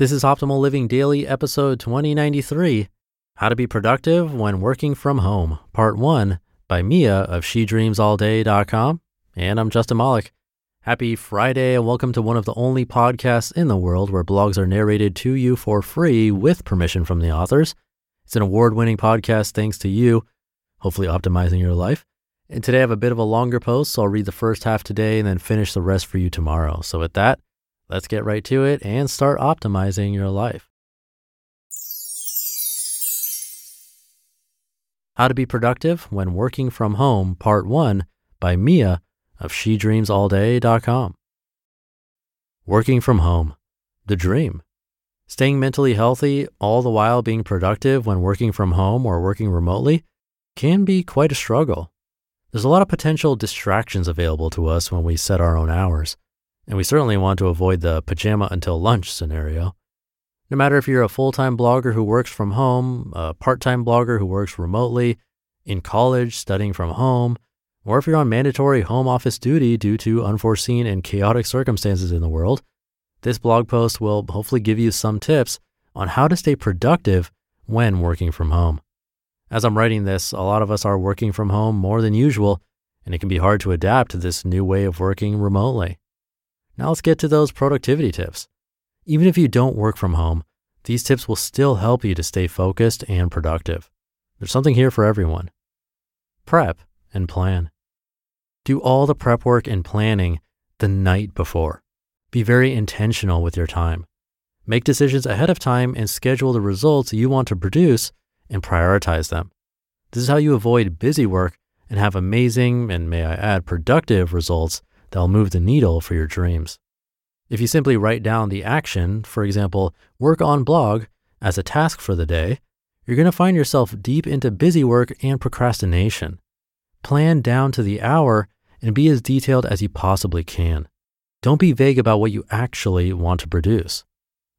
This is Optimal Living Daily, episode 2093 How to Be Productive When Working from Home, Part 1 by Mia of SheDreamsAllDay.com. And I'm Justin Malik. Happy Friday, and welcome to one of the only podcasts in the world where blogs are narrated to you for free with permission from the authors. It's an award winning podcast thanks to you, hopefully optimizing your life. And today I have a bit of a longer post, so I'll read the first half today and then finish the rest for you tomorrow. So, with that, Let's get right to it and start optimizing your life. How to Be Productive When Working From Home, Part 1 by Mia of SheDreamsAllDay.com. Working from home, the dream. Staying mentally healthy, all the while being productive when working from home or working remotely, can be quite a struggle. There's a lot of potential distractions available to us when we set our own hours. And we certainly want to avoid the pajama until lunch scenario. No matter if you're a full time blogger who works from home, a part time blogger who works remotely, in college studying from home, or if you're on mandatory home office duty due to unforeseen and chaotic circumstances in the world, this blog post will hopefully give you some tips on how to stay productive when working from home. As I'm writing this, a lot of us are working from home more than usual, and it can be hard to adapt to this new way of working remotely. Now let's get to those productivity tips. Even if you don't work from home, these tips will still help you to stay focused and productive. There's something here for everyone. Prep and plan. Do all the prep work and planning the night before. Be very intentional with your time. Make decisions ahead of time and schedule the results you want to produce and prioritize them. This is how you avoid busy work and have amazing and, may I add, productive results that'll move the needle for your dreams. If you simply write down the action, for example, work on blog, as a task for the day, you're going to find yourself deep into busy work and procrastination. Plan down to the hour and be as detailed as you possibly can. Don't be vague about what you actually want to produce.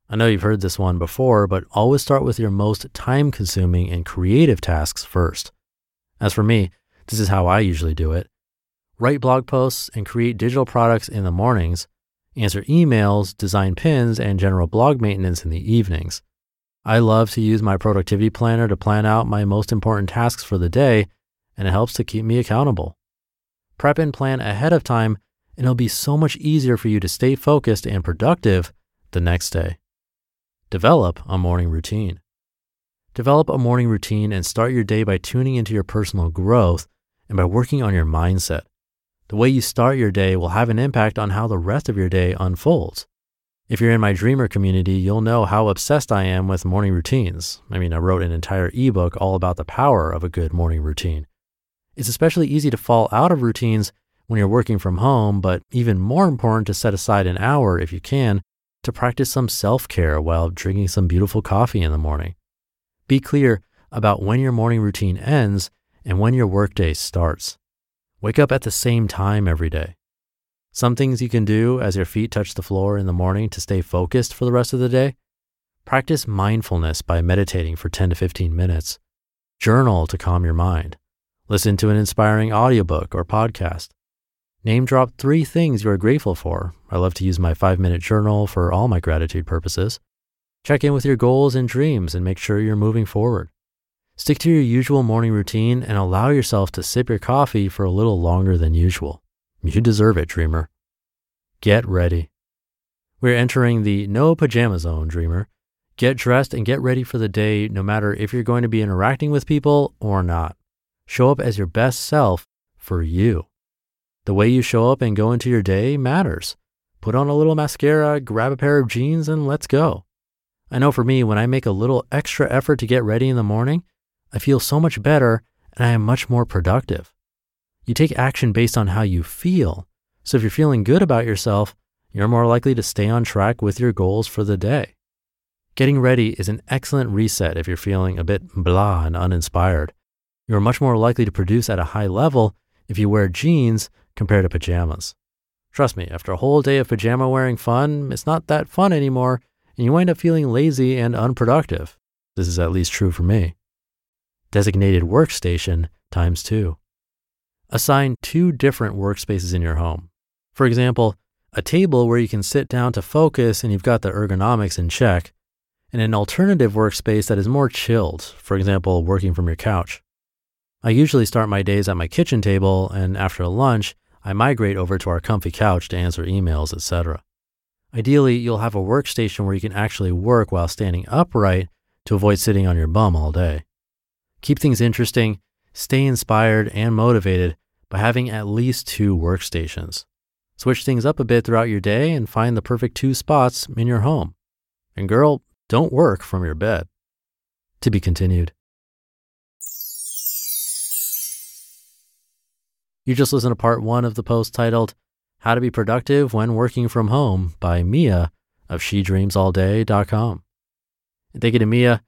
I know you've heard this one before, but always start with your most time consuming and creative tasks first. As for me, this is how I usually do it write blog posts, and create digital products in the mornings, answer emails, design pins, and general blog maintenance in the evenings. I love to use my productivity planner to plan out my most important tasks for the day, and it helps to keep me accountable. Prep and plan ahead of time, and it'll be so much easier for you to stay focused and productive the next day. Develop a morning routine. Develop a morning routine and start your day by tuning into your personal growth and by working on your mindset. The way you start your day will have an impact on how the rest of your day unfolds. If you're in my dreamer community, you'll know how obsessed I am with morning routines. I mean, I wrote an entire ebook all about the power of a good morning routine. It's especially easy to fall out of routines when you're working from home, but even more important to set aside an hour, if you can, to practice some self care while drinking some beautiful coffee in the morning. Be clear about when your morning routine ends and when your workday starts. Wake up at the same time every day. Some things you can do as your feet touch the floor in the morning to stay focused for the rest of the day. Practice mindfulness by meditating for 10 to 15 minutes. Journal to calm your mind. Listen to an inspiring audiobook or podcast. Name drop three things you are grateful for. I love to use my five minute journal for all my gratitude purposes. Check in with your goals and dreams and make sure you're moving forward. Stick to your usual morning routine and allow yourself to sip your coffee for a little longer than usual. You deserve it, dreamer. Get ready. We're entering the no pajama zone, dreamer. Get dressed and get ready for the day, no matter if you're going to be interacting with people or not. Show up as your best self for you. The way you show up and go into your day matters. Put on a little mascara, grab a pair of jeans, and let's go. I know for me, when I make a little extra effort to get ready in the morning, I feel so much better and I am much more productive. You take action based on how you feel. So if you're feeling good about yourself, you're more likely to stay on track with your goals for the day. Getting ready is an excellent reset if you're feeling a bit blah and uninspired. You're much more likely to produce at a high level if you wear jeans compared to pajamas. Trust me, after a whole day of pajama wearing fun, it's not that fun anymore, and you wind up feeling lazy and unproductive. This is at least true for me. Designated workstation times two. Assign two different workspaces in your home. For example, a table where you can sit down to focus and you've got the ergonomics in check, and an alternative workspace that is more chilled, for example, working from your couch. I usually start my days at my kitchen table, and after lunch, I migrate over to our comfy couch to answer emails, etc. Ideally, you'll have a workstation where you can actually work while standing upright to avoid sitting on your bum all day. Keep things interesting, stay inspired and motivated by having at least two workstations. Switch things up a bit throughout your day and find the perfect two spots in your home. And girl, don't work from your bed. To be continued. You just listened to part one of the post titled How to Be Productive When Working From Home by Mia of SheDreamsAllDay.com. Thank you to Mia.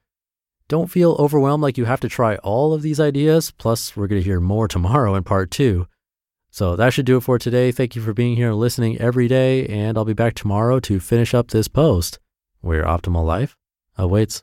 Don't feel overwhelmed like you have to try all of these ideas. Plus, we're going to hear more tomorrow in part two. So that should do it for today. Thank you for being here and listening every day. And I'll be back tomorrow to finish up this post where your optimal life awaits.